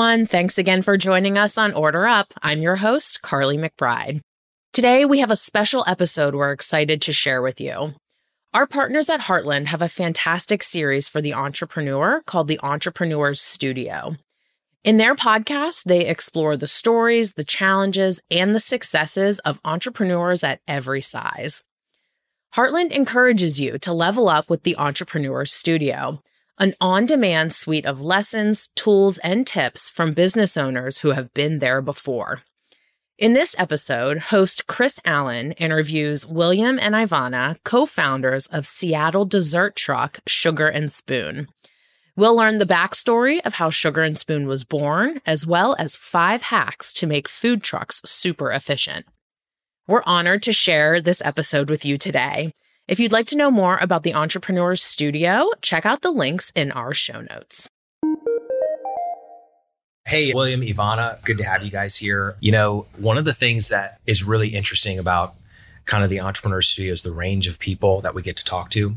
Everyone. Thanks again for joining us on Order Up. I'm your host, Carly McBride. Today, we have a special episode we're excited to share with you. Our partners at Heartland have a fantastic series for the entrepreneur called the Entrepreneur's Studio. In their podcast, they explore the stories, the challenges, and the successes of entrepreneurs at every size. Heartland encourages you to level up with the Entrepreneur's Studio an on demand suite of lessons, tools, and tips from business owners who have been there before. In this episode, host Chris Allen interviews William and Ivana, co founders of Seattle dessert truck Sugar and Spoon. We'll learn the backstory of how Sugar and Spoon was born, as well as five hacks to make food trucks super efficient. We're honored to share this episode with you today. If you'd like to know more about the Entrepreneur's Studio, check out the links in our show notes. Hey, William, Ivana, good to have you guys here. You know, one of the things that is really interesting about kind of the Entrepreneur Studio is the range of people that we get to talk to.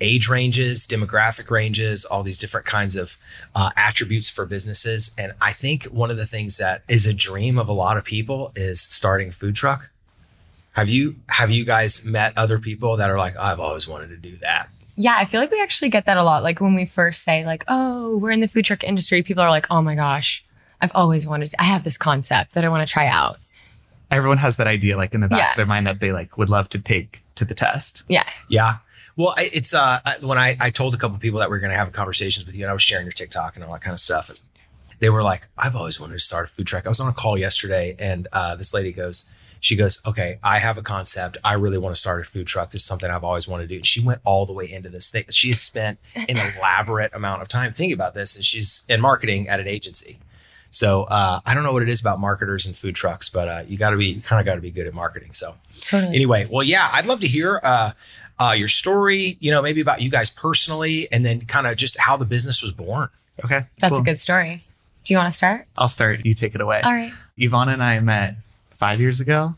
Age ranges, demographic ranges, all these different kinds of uh, attributes for businesses. And I think one of the things that is a dream of a lot of people is starting a food truck. Have you have you guys met other people that are like, I've always wanted to do that? Yeah, I feel like we actually get that a lot. Like when we first say, like, oh, we're in the food truck industry, people are like, oh my gosh, I've always wanted to, I have this concept that I want to try out. Everyone has that idea like in the back Yeah. of their mind that they like would love to take to the test. Yeah. Yeah. Well, I- it's uh when I I told a couple people that we are going to have conversations with you, and I was sharing your TikTok and all that kind of stuff. And they were like, "I've always wanted to start a food truck." I was on a call yesterday, and uh, this lady goes, "She goes, okay, I have a concept. I really want to start a food truck. This is something I've always wanted to do." And she went all the way into this thing. She has spent an elaborate amount of time thinking about this, and she's in marketing at an agency. So uh, I don't know what it is about marketers and food trucks, but uh, you got to be kind of got to be good at marketing. So Totally. anyway, well, yeah, I'd love to hear uh, uh, your story. You know, maybe about you guys personally, and then kind of just how the business was born. Okay. That's cool. a good story. Do you want to start? I'll start. You take it away. All right. Ivana and I met five years ago,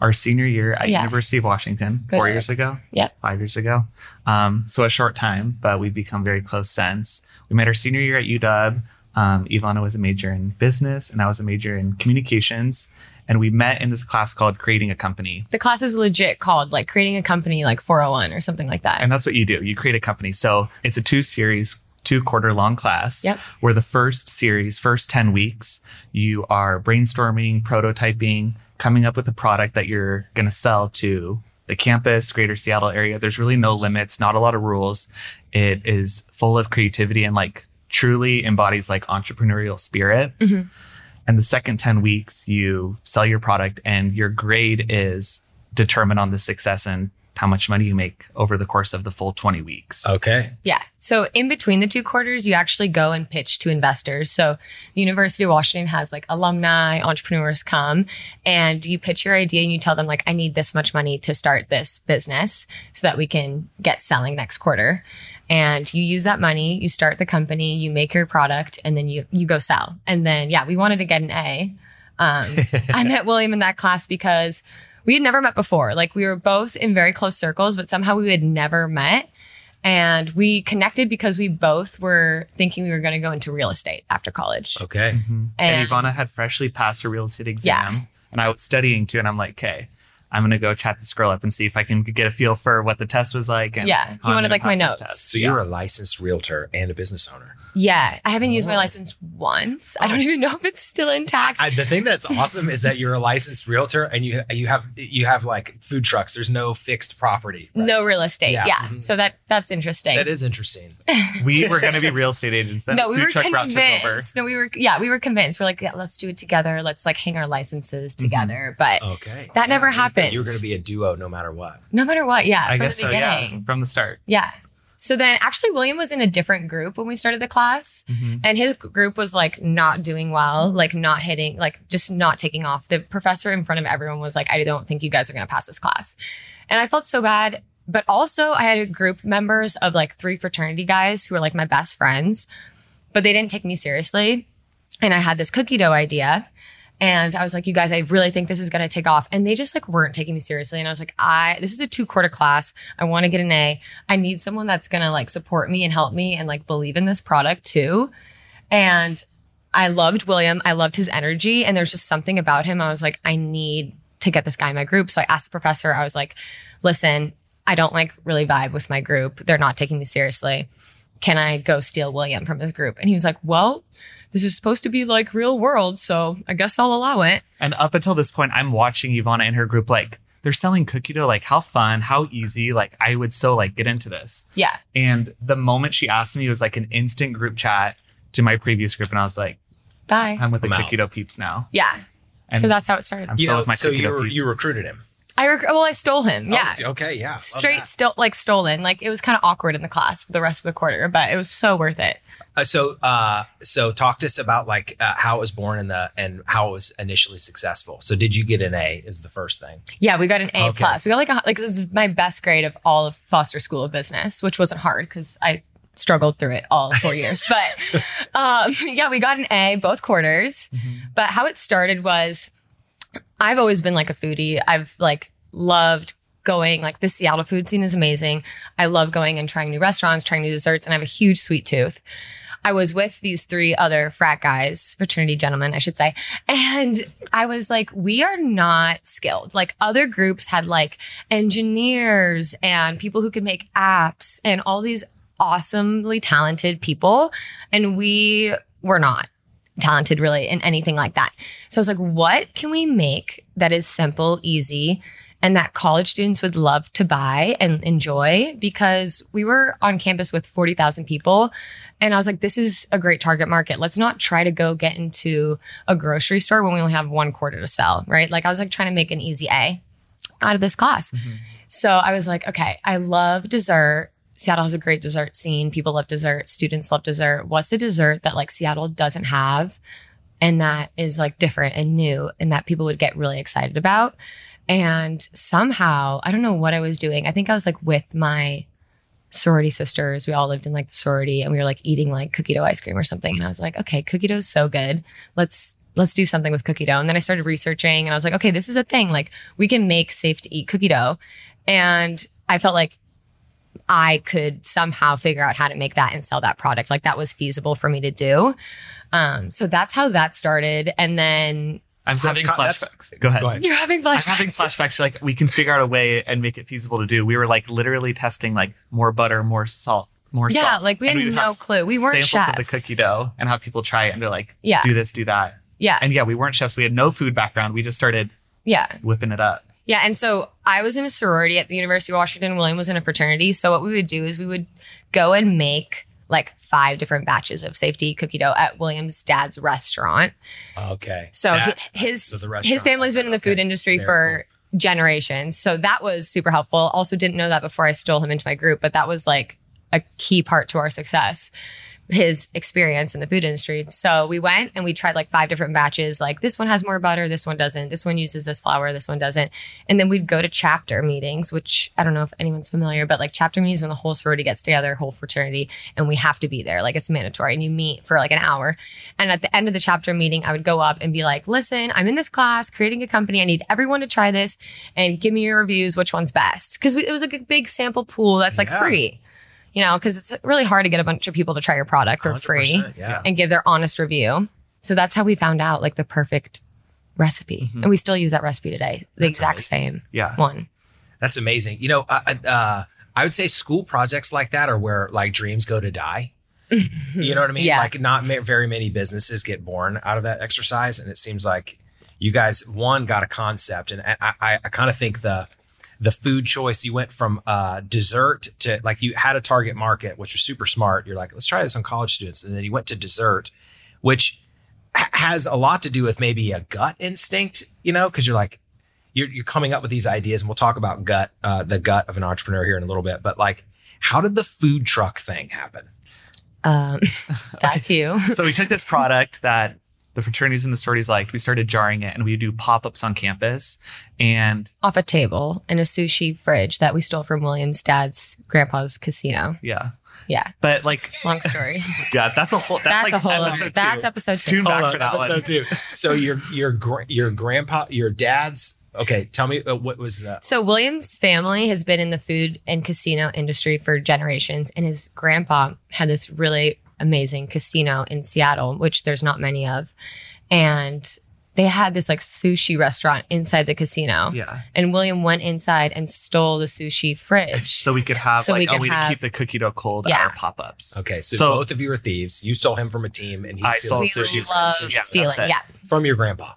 our senior year at Yeah. University of Washington, four years ago, Yep. five years ago. Um, so a short time, but we've become very close since. We met our senior year at UW. Um, Ivana was a major in business, and I was a major in communications. And we met in this class called Creating a Company. The class is legit called like creating a company like 401 or something like that. And that's what you do. You create a company. So it's a two series, two quarter long class. Yep. Where the first series, first 10 weeks, you are brainstorming, prototyping, coming up with a product that you're going to sell to the campus, greater Seattle area. There's really no limits, not a lot of rules. It is full of creativity and like truly embodies like entrepreneurial spirit. Mhm. And the second 10 weeks, you sell your product and your grade is determined on the success and how much money you make over the course of the full 20 weeks. Okay. Yeah. So in between the two quarters, you actually go and pitch to investors. So the University of Washington has like alumni, entrepreneurs come and you pitch your idea and you tell them like, I need this much money to start this business so that we can get selling next quarter. And you use that money, you start the company, you make your product, and then you you go sell. And then yeah, we wanted to get an A. Um, I met William in that class because we had never met before. Like we were both in very close circles, but somehow we had never met. And we connected because we both were thinking we were going to go into real estate after college. Okay. Mhm. And, And- Ivana had freshly passed her real estate exam. Yeah. And I was studying too. And I'm like, okay, I'm going to go chat this girl up and see if I can get a feel for what the test was like. And Yeah, how he wanted, like, my notes. test. So you're a licensed realtor and a business owner. Yeah, I haven't used my Oh. license once. I don't even know if it's still intact. I, the thing that's awesome is that you're a licensed realtor and you you have you have like food trucks. There's no fixed property. right? No real estate. Yeah. Yeah. Mhm. So that that's interesting. That is interesting. We were going to be real estate agents. Then no, we food were truck route over. convinced. No, we were yeah, we were convinced. We're like, yeah, let's do it together. Let's like hang our licenses Mm-hmm. together. But Okay. That never you- happened. You're going to be a duo no matter what. no matter what, yeah, I from guess the so, yeah, beginning. from the start. yeah. So then actually William was in a different group when we started the class. Mhm. And his group was like not doing well, like not hitting, like just not taking off. The professor in front of everyone was like, I don't think you guys are going to pass this class. And I felt so bad. But also, I had a group members of like three fraternity guys who were like my best friends, but they didn't take me seriously. And I had this cookie dough idea. And I was like, you guys, I really think this is going to take off. And they just like weren't taking me seriously. And I was like, I, this is a two quarter class. I want to get an A. I need someone that's going to like support me and help me and like believe in this product too. And I loved William. I loved his energy. And there's just something about him. I was like, I need to get this guy in my group. So I asked the professor, I was like, listen, I don't like really vibe with my group. They're not taking me seriously. Can I go steal William from his group? And he was like, well, this is supposed to be like real world. So I guess I'll allow it. And up until this point, I'm watching Ivana and her group like they're selling cookie dough. Like how fun, how easy. Like I would so like get into this. Yeah. And the moment she asked me, it was like an instant group chat to my previous group, and I was like, Bye. I'm with the I'm out. cookie dough peeps now. yeah. And so that's how it started. I'm You still know, with my so cookie you dough peeps. you recruited him. I rec- well, I stole him. Oh, yeah. Oh, okay. Yeah. Straight, that. still like stolen. Like it was kind of awkward in the class for the rest of the quarter, but it was so worth it. Uh, so, uh, so talk to us about like uh, how it was born and the and how it was initially successful. So, did you get an A? Is the first thing. Yeah, we got an A Okay. plus. We got like a, like this is my best grade of all of Foster School of Business, which wasn't hard because I struggled through it all four years. But um, yeah, we got an A both quarters. But how it started was I've always been like a foodie. I've like loved going like the Seattle food scene is amazing. I love going and trying new restaurants, trying new desserts, and I have a huge sweet tooth. I was with these three other frat guys, fraternity gentlemen, I should say. And I was like, we are not skilled. Like other groups had like engineers and people who could make apps and all these awesomely talented people. And we were not talented really in anything like that. So I was like, what can we make that is simple, easy, and that college students would love to buy and enjoy? Because we were on campus with 40,000 people. And I was like, this is a great target market. Let's not try to go get into a grocery store when we only have one quarter to sell, right? Like I was like trying to make an easy A out of this class. Mm-hmm. So I was like, okay, I love dessert. Seattle has a great dessert scene. People love dessert. Students love dessert. What's a dessert that like Seattle doesn't have and that is like different and new and that people would get really excited about? And somehow, I don't know what I was doing. I think I was like with my sorority sisters. We all lived in like the sorority and we were like eating like cookie dough ice cream or something. And I was like, okay, cookie dough is so good. Let's let's do something with cookie dough. And then I started researching and I was like, okay, this is a thing. Like we can make safe to eat cookie dough. And I felt like I could somehow figure out how to make that and sell that product. Like that was feasible for me to do. Um, so that's how that started. And then I'm having co- that's- flashbacks. Go ahead. Go ahead. you're having flashbacks. I'm flashbacks. having flashbacks. Like we can figure out a way and make it feasible to do. We were like literally testing like more butter, more salt, more salt. Yeah, salt. like, we had would no clue. We weren't samples of the cookie dough and have people try it and they're like, Yeah. do this, do that. Yeah. And yeah, we weren't chefs. We had no food background. We just started Yeah. whipping it up. Yeah. And so I was in a sorority at the University of Washington. William was in a fraternity. So what we would do is we would go and make like five different batches of safety cookie dough at William's dad's restaurant. Okay. So That- hi- his so his family's been in the okay. food industry Very for generations. So that was super helpful. Also didn't know that before I stole him into my group, but that was like a key part to our success. His experience in the food industry. So we went and we tried like five different batches. Like this one has more butter, this one doesn't. This one uses this flour, this one doesn't. And then we'd go to chapter meetings, which I don't know if anyone's familiar, but like chapter meetings when the whole sorority gets together, whole fraternity, and we have to be there. Like it's mandatory. And you meet for like an hour. And at the end of the chapter meeting, I would go up and be like, listen, I'm in this class creating a company. I need everyone to try this and give me your reviews, which one's best. Because it was like a big sample pool that's like Yeah. free, you know, because it's really hard to get a bunch of people to try your product for free Yeah. and give their honest review. So that's how we found out like the perfect recipe. Mhm. And we still use that recipe today, the That's exact amazing. same Yeah. one. That's amazing. You know, uh, uh, I would say school projects like that are where like dreams go to die. You know what I mean? Yeah. Like not ma- very many businesses get born out of that exercise, and it seems like you guys one got a concept, and I I, I kind of think the the food choice you went from uh, dessert to like you had a target market, which was super smart. You're like, let's try this on college students, and then you went to dessert, which ha- has a lot to do with maybe a gut instinct, you know, because you're like you're, you're coming up with these ideas, and we'll talk about gut, uh, the gut of an entrepreneur here in a little bit. But like, how did the food truck thing happen? Um, that's you. so we took this product that the fraternities and the sororities liked. We started jarring it and we would do pop-ups on campus. And Off a table in a sushi fridge that we stole from William's dad's grandpa's casino. yeah. Yeah. But like Long story. yeah, that's a whole that's, That's, like a whole episode other. That's episode two. Tune back for that episode one. two. So your your gra- your grandpa, your dad's. Okay, tell me uh, what was that? So William's family has been in the food and casino industry for generations, and his grandpa had this really amazing casino in Seattle, which there's not many of. And they had this like sushi restaurant inside the casino. Yeah. And William went inside and stole the sushi fridge. So we could have So like we a could way have- to keep the cookie dough cold Yeah. at our pop ups. Okay, so, So- both of you are thieves. You stole him from a team, and he I stole stole we sushi love fridge. Yeah, stealing. Yeah. from your grandpa.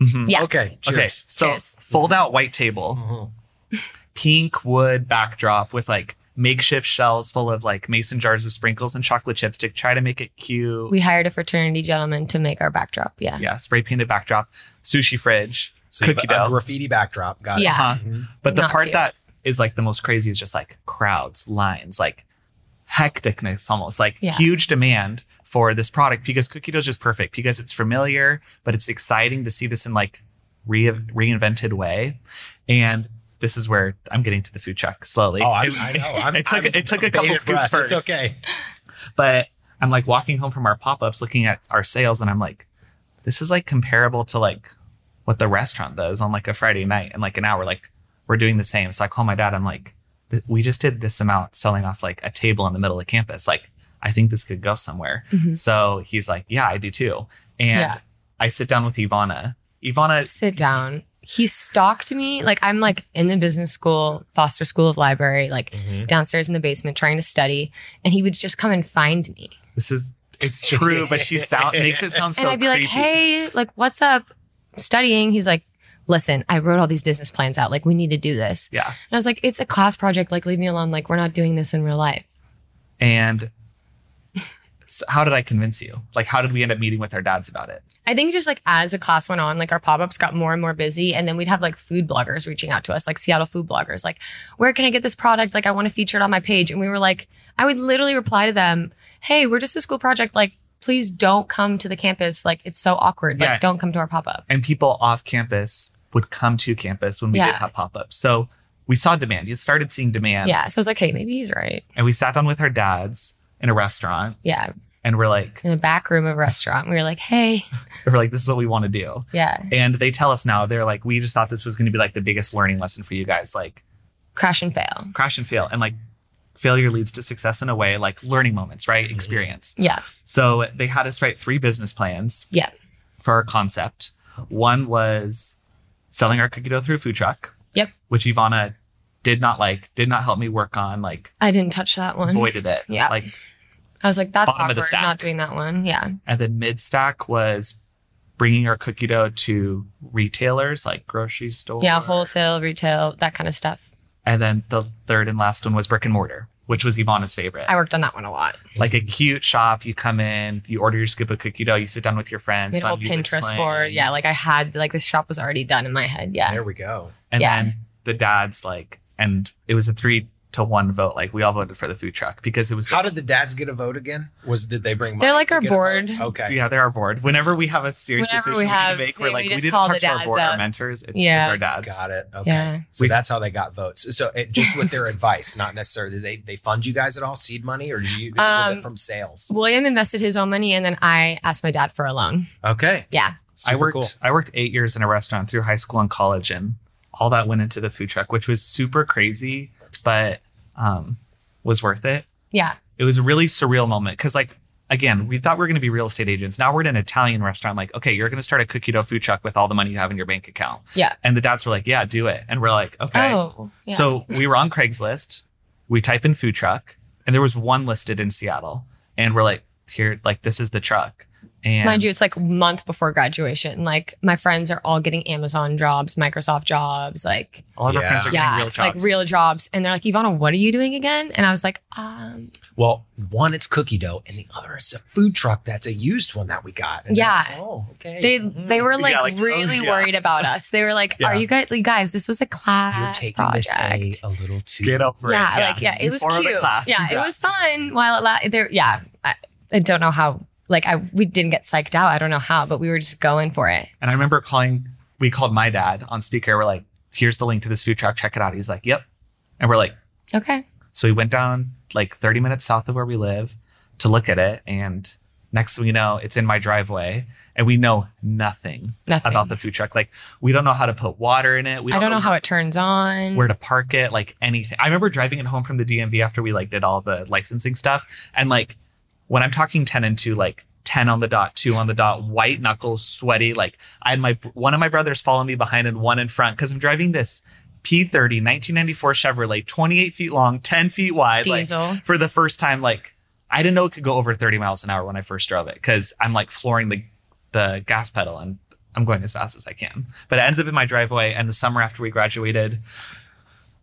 Mhm. Yeah. Okay, cheers. Okay. So Cheers. fold out white table, Mhm. pink wood backdrop with like makeshift shells full of like mason jars with sprinkles and chocolate chips to try to make it cute. We hired a fraternity gentleman to make our backdrop. Yeah. yeah, spray painted backdrop, sushi fridge, So you have cookie a dough. graffiti backdrop. Got Yeah. Uh-huh. it. Mhm. But the Not part cute. that is like the most crazy is just like crowds, lines, like hecticness almost, like Yeah. huge demand for this product because cookie dough is just perfect because it's familiar, but it's exciting to see this in like re- reinvented way. And this is where I'm getting to the food truck slowly. Oh, I, I know. I'm, it took I'm it took a couple bated scoops breath. first. It's okay. but I'm like walking home from our pop-ups looking at our sales and I'm like, this is like comparable to like what the restaurant does on like a Friday night in like an hour. Like we're doing the same. So I call my dad. I'm like, we just did this amount selling off like a table in the middle of campus. Like I think this could go somewhere. Mhm. So he's like, yeah, I do too. And Yeah. I sit down with Ivana. Ivana, Sit down. He stalked me. Like I'm like in the business school, Foster School of Library, like Mhm. downstairs in the basement trying to study. And he would just come and find me. this is it's true, but she sound makes it sound so. and I'd be like, hey, like, what's up? Studying. He's like, listen, I wrote all these business plans out. Like, we need to do this. yeah. And I was like, it's a class project. Like, leave me alone. Like, we're not doing this in real life. And so how did I convince you? Like, how did we end up meeting with our dads about it? I think just like as the class went on, like our pop ups got more and more busy. And then we'd have like food bloggers reaching out to us, like Seattle food bloggers, like, where can I get this product? Like, I want to feature it on my page. And we were like, I would literally reply to them, hey, we're just a school project. Like, please don't come to the campus. Like, it's so awkward. Like, Yeah. don't come to our pop up. And people off campus would come to campus when we did Yeah. have pop ups. So we saw demand. You started seeing demand. Yeah. So I was like, hey, maybe he's right. And we sat down with our dads in a restaurant Yeah. and we're like, In the back room of a restaurant. We were like, hey, we're like, this is what we want to do. yeah, And they tell us now, they're like, we just thought this was going to be like the biggest learning lesson for you guys. Like, crash and fail. crash and fail. And like, failure leads to success in a way, like learning moments, right? Mm-hmm. Experience. Yeah. So they had us write three business plans Yeah. for our concept. One was selling our cookie dough through a food truck. Yep. Which Ivana did not like, did not help me work on, like I didn't touch that one. avoided it. Yeah. Like, I was like, that's Bottom of the awkward. stack. Not doing that one. Yeah. and then mid stack was bringing our cookie dough to retailers like grocery store. Yeah. Wholesale, retail, that kind of stuff. And then the third and last one was brick and mortar, which was Ivana's favorite. I worked on that one a lot. like a cute shop. You come in, you order your scoop of cookie dough, you sit down with your friends. Made a whole Pinterest playing. board. Yeah. Like I had, like the shop was already done in my head. Yeah. There we go. And Yeah. then the dads like, and it was a three to one vote. Like we all voted for the food truck because it was. How did the dads get a vote again? Was did they bring? They're like to our get board. Okay. yeah, they're our board. Whenever we have a serious Whenever decision we we, have- need to make, we're like, we just didn't talk to our dads board, our mentors. It's, Yeah. it's our dads. Got it. Okay. Yeah. So We- that's how they got votes. So it, just with their advice, not necessarily did they they fund you guys at all, seed money, or did you was Um, it from sales? William invested his own money and then I asked my dad for a loan. Okay. Yeah. Super I worked. cool. I worked eight years in a restaurant through high school and college, and all that went into the food truck, which was super crazy, but um, was worth it. Yeah. it was a really surreal moment because like again we thought we were going to be real estate agents now we're in an italian restaurant like okay you're going to start a cookie dough food truck with all the money you have in your bank account Yeah. and the dads were like yeah do it and we're like okay Oh. Yeah. so we were on craigslist we type in food truck and there was one listed in seattle and we're like here like this is the truck and Mind you, it's like a month before graduation. Like my friends are all getting Amazon jobs, Microsoft jobs, like all of our Yeah. friends are getting yeah, real jobs like real jobs. And they're like, Ivana, what are you doing again? And I was like, um, Well, one it's cookie dough, and the other is a food truck that's a used one that we got. And Yeah. they're like, oh, okay. they Mhm. they were like, Yeah, like, oh, really yeah. worried about us. They were like, Yeah. "Are you guys, you guys? This was a You're class taking project." this a, a little too. get over yeah, it like yeah, it was formed a cute. class. Yeah, it was Congrats. fun. While it la- there, yeah, I, I don't know how. Like I, we didn't get psyched out. I don't know how, but we were just going for it. And I remember calling, we called my dad on speaker. We're like, here's the link to this food truck. Check it out. He's like, yep. And we're like, Okay. so we went down like 30 minutes south of where we live to look at it. And next thing we know, it's in my driveway. And we know nothing, Nothing. about the food truck. Like, we don't know how to put water in it. We I don't know how it turns on. where to park it, like anything. I remember driving it home from the DMV after we like did all the licensing stuff. And like, when I'm talking 10 and 2, like 10 on the dot, two on the dot, white knuckles, sweaty. Like I had my one of my brothers follow me behind and one in front because I'm driving this P30 1994 Chevrolet, 28 feet long, 10 feet wide. like, Diesel. for the first time, like I didn't know it could go over 30 miles an hour when I first drove it because I'm like flooring the the gas pedal and I'm going as fast as I can. But it ends up in my driveway. And the summer after we graduated,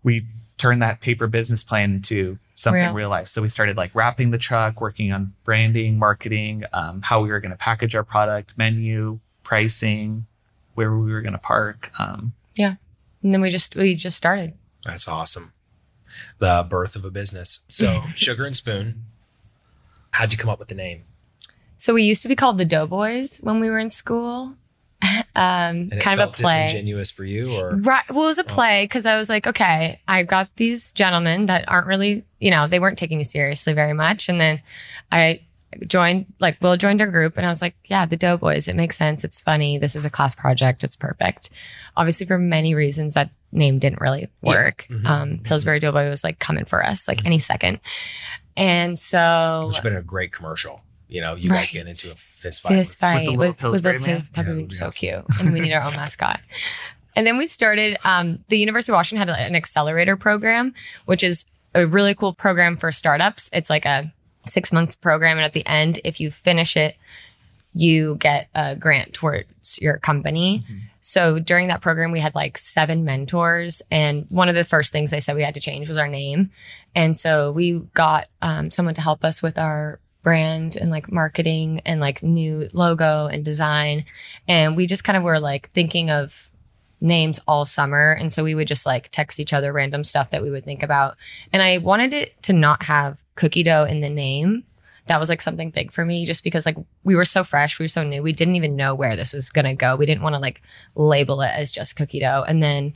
we turned that paper business plan into something Real. real, life. So we started like wrapping the truck, working on branding, marketing, um, how we were going to package our product, menu, pricing, where we were going to park. Um, yeah, And then we just we just started. That's awesome. The birth of a business. So, Sugar and Spoon. How'd you come up with the name? So we used to be called the Doughboys when we were in school. um, kind of a play. disingenuous for you, or Right. Well, it was a Oh. play because I was like, okay, I've got these gentlemen that aren't really, you know, they weren't taking me seriously very much. And then I joined, like, Will joined our group and I was like, yeah, the Doughboys. It makes sense. It's funny. This is a class project. It's perfect. Obviously, for many reasons, that name didn't really Yeah. work. Mhm. Um, Pillsbury Doughboy was like coming for us, like Mhm. any second. And so, which has been a great commercial. You know, you guys Right. getting into a fist fight. fist fight little with, with the Pillsbury man? Pillsbury. Yeah, that'd be so awesome. cute. And we need our own mascot. And then we started, um, the University of Washington had an accelerator program, which is a really cool program for startups. It's like a six months program. And at the end, if you finish it, you get a grant towards your company. Mhm. So during that program, we had like seven mentors. And one of the first things they said we had to change was our name. And so we got um, someone to help us with our brand and like marketing and like new logo and design. And we just kind of were like thinking of names all summer. And so we would just like text each other random stuff that we would think about. And I wanted it to not have cookie dough in the name. That was like something big for me just because like we were so fresh, we were so new. We didn't even know where this was going to go. We didn't want to like label it as just cookie dough. And then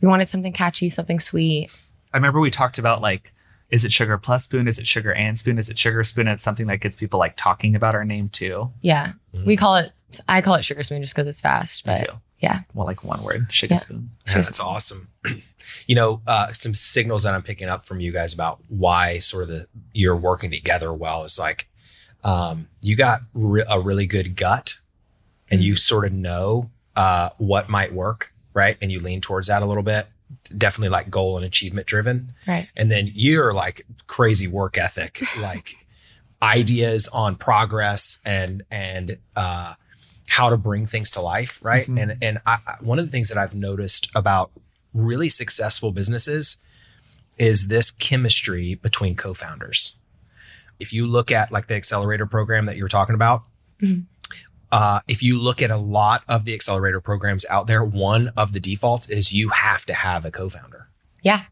we wanted something catchy, something sweet. I remember we talked about like, is it sugar plus spoon? Is it sugar and spoon? Is it sugar spoon? And it's something that gets people like talking about our name too. Yeah. Mhm. We call it, I call it sugar spoon just because it's fast. But yeah. Well, like one word, sugar Yeah. spoon. Yeah, that's awesome. you know, uh, some signals that I'm picking up from you guys about why sort of the you're working together well is like um, you got re- a really good gut, and you sort of know uh, what might work, right? And you lean towards that a little bit. Definitely like goal and achievement driven. Right. And then you're like crazy work ethic, like ideas on progress and and uh, how to bring things to life, right? Mhm. And and I, one of the things that I've noticed about really successful businesses is this chemistry between co-founders. If you look at like the accelerator program that you were talking about, Mhm. Uh, if you look at a lot of the accelerator programs out there, one of the defaults is you have to have a co-founder Yeah.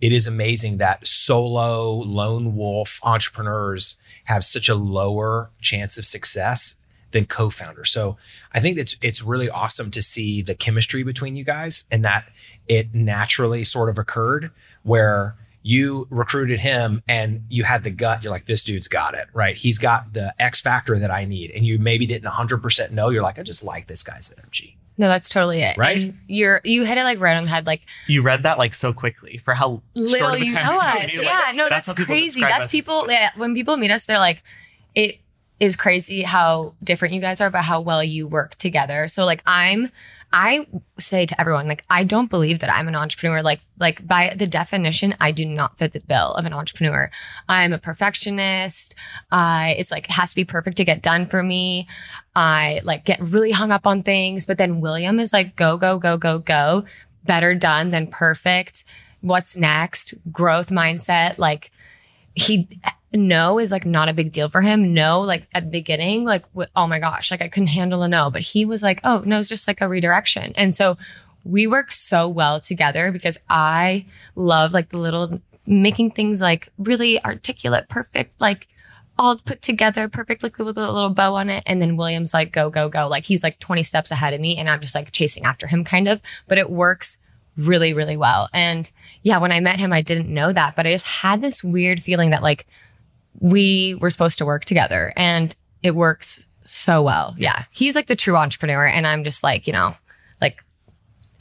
it is amazing that solo lone wolf entrepreneurs have such a lower chance of success than co-founders. So I think it's it's really awesome to see the chemistry between you guys and that it naturally sort of occurred where you recruited him and you had the gut. You're like, this dude's got it, right? He's got the X factor that I need. And you maybe didn't 100% know. You're like, I just like this guy's energy. No, that's totally it. Right? And you're you hit it like right on the head. Like You read that like so quickly for how little short of a you time know we us. knew it. Yeah, no, that's, how people crazy. That's us. people. Yeah, when people meet us, they're like, it is crazy how different you guys are, but how well you work together. So like, I'm. I say to everyone, like, I don't believe that I'm an entrepreneur. Like, like by the definition, I do not fit the bill of an entrepreneur. I'm a perfectionist. I it's like it has to be perfect to get done for me. I like get really hung up on things, but then William is like, go, go, go, go, go. Better done than perfect. What's next? Growth mindset. Like he no is like not a big deal for him. No, like at the beginning, like oh my gosh, like I couldn't handle a no. But he was like, oh no, it's just like a redirection. And so we work so well together because I love like the little making things like really articulate, perfect, like all put together perfect, like with a little bow on it. And then William's like, go, go, go. Like he's like 20 steps ahead of me and I'm just like chasing after him kind of, but it works really, really well. And yeah, when I met him, I didn't know that, but I just had this weird feeling that like we were supposed to work together and it works so well. Yeah. He's like the true entrepreneur. And I'm just like, you know, like,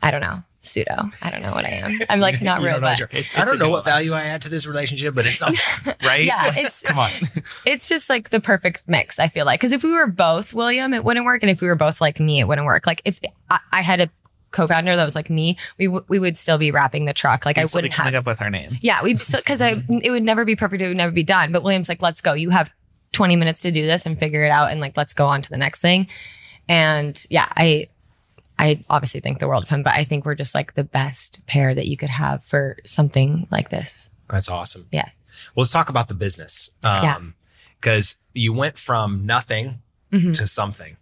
I don't know. pseudo. I don't know what I am. I'm like not You real, don't but you're- It's- I don't know what value I add to this relationship, but it's something. right? yeah, it's Come on. it's just like the perfect mix. I feel like because if we were both William, it wouldn't work, and if we were both like me, it wouldn't work. Like if I, I had a co-founder that was like me, we w- we would still be wrapping the truck. Like I We'd still be wouldn't coming have. up with our name. Yeah, we because I it would never be perfect. It would never be done. But William's like, let's go. You have 20 minutes to do this and figure it out, and like let's go on to the next thing. And yeah, I I obviously think the world of him, but I think we're just like the best pair that you could have for something like this. That's awesome. Yeah. Well, let's talk about the business. Yeah. Um, because you went from nothing Mhm. to something.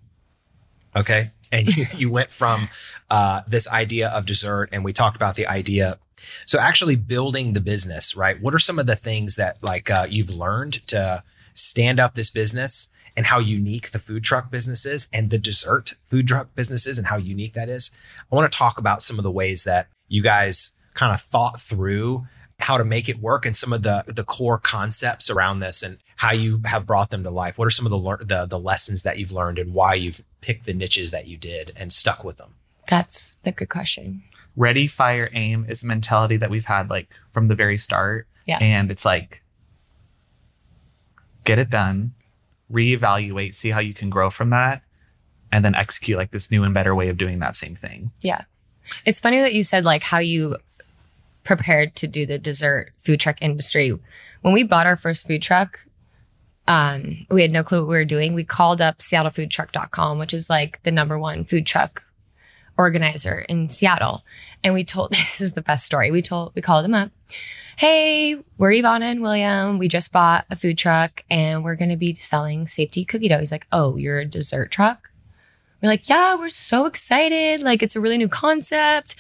Okay. And you, you went from uh, this idea of dessert, and we talked about the idea. So, actually building the business, right? What are some of the things that like uh, you've learned to stand up this business and how unique the food truck business is and the dessert food truck businesses and how unique that is? I want to talk about some of the ways that you guys kind of thought through how to make it work and some of the the core concepts around this and how you have brought them to life. What are some of the lear- the, the lessons that you've learned and why you've picked the niches that you did and stuck with them? That's the good question. ready, fire, aim is a mentality that we've had like from the very start. Yeah. And it's like, get it done, reevaluate, see how you can grow from that, and then execute like this new and better way of doing that same thing. Yeah. It's funny that you said like how you prepared to do the dessert food truck industry. When we bought our first food truck, um, we had no clue what we were doing. We called up seattlefoodtruck.com, which is like the number one food truck organizer in Seattle. And we told this is the best story. We told we called them up. Hey, we're Ivana and William. We just bought a food truck and we're gonna be selling safety cookie dough. He's like, Oh, you're a dessert truck? We're like, Yeah, we're so excited. Like it's a really new concept.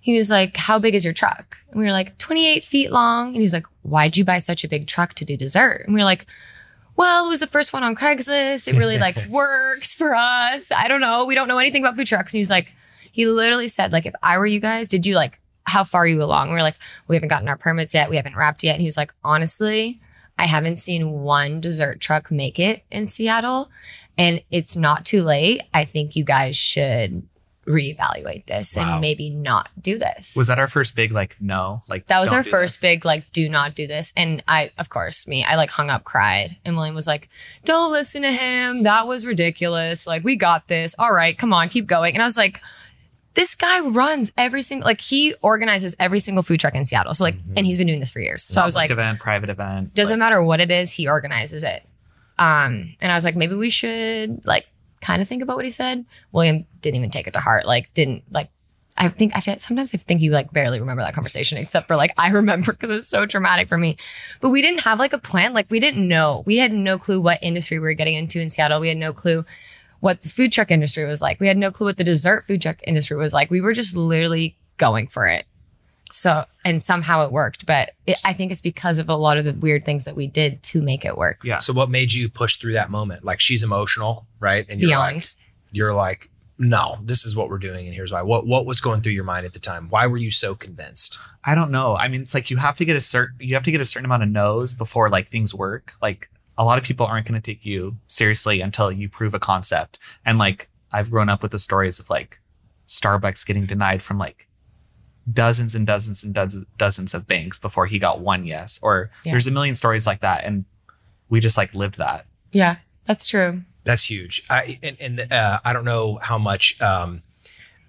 He was like, How big is your truck? And we were like, 28 feet long. And he was like, Why'd you buy such a big truck to do dessert? And we were like, well, it was the first one on Craigslist. It really like works for us. I don't know. We don't know anything about food trucks. And he was like, he literally said, like, if I were you guys, did you like, how far are you along? We were like, we haven't gotten our permits yet. We haven't wrapped yet. And he was like, honestly, I haven't seen one dessert truck make it in Seattle. And it's not too late. I think you guys should reevaluate this Wow. and maybe not do this. Was that our first big like no? Like That was our first this? big like do not do this. And I of course me, I like hung up, cried. And William was like, Don't listen to him. That was ridiculous. Like, we got this. All right, come on, keep going. And I was like, this guy runs every single like he organizes every single food truck in Seattle. So like Mhm. and he's been doing this for years. So I was like, like, event, private event. doesn't like, matter what it is, he organizes it. Um, and I was like, maybe we should like kind of think about what he said. William didn't even take it to heart. Like, didn't like. I think I sometimes I think you like barely remember that conversation, except for like I remember because it was so traumatic for me. But we didn't have like a plan. Like we didn't know. We had no clue what industry we were getting into in Seattle. We had no clue what the food truck industry was like. We had no clue what the dessert food truck industry was like. We were just literally going for it. So, and somehow it worked. But it, I think it's because of a lot of the weird things that we did to make it work. Yeah. So what made you push through that moment? Like she's emotional, right? And you're Beyond. like, you're like, no, this is what we're doing, and here's why. What what was going through your mind at the time? Why were you so convinced? I don't know. I mean, it's like you have to get a certain you have to get a certain amount of no's before like things work. Like a lot of people aren't going to take you seriously until you prove a concept. And like I've grown up with the stories of like Starbucks getting denied from like dozens and dozens and dozens dozens of banks before he got one yes. Or Yeah. there's a million stories like that, and we just like lived that. Yeah, that's true. That's huge. I and, and uh, I don't know how much. Um,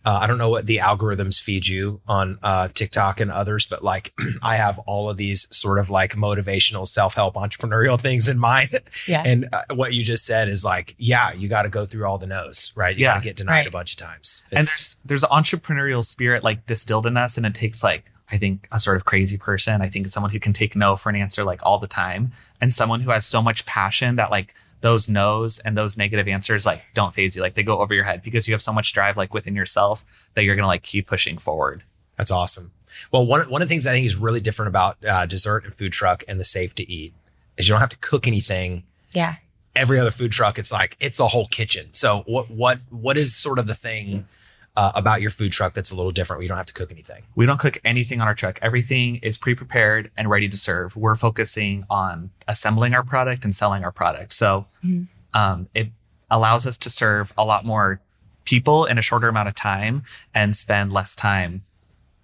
uh, I don't know what the algorithms feed you on uh, TikTok and others, but like I have all of these sort of like motivational self help entrepreneurial things in mind. Yeah. And uh, what you just said is like, yeah, you got to go through all the no's, right? You got Yeah. to get denied a bunch of times. and there's there's an entrepreneurial spirit like distilled in us and it takes like i think a sort of crazy person i think it's someone who can take no for an answer like all the time and someone who has so much passion that like those no's and those negative answers like don't phase you like they go over your head because you have so much drive like within yourself that you're gonna like keep pushing forward That's awesome. Well, one one of the things I think is really different about uh, dessert and food truck and the safe to eat is you don't have to cook anything. Yeah. Every other food truck, it's like it's a whole kitchen. So what what what is sort of the thing uh, about your food truck that's a little different? We don't have to cook anything. we don't cook anything on our truck everything is pre-prepared and ready to serve we're focusing on assembling our product and selling our product so Mhm. um, it allows us to serve a lot more people in a shorter amount of time and spend less time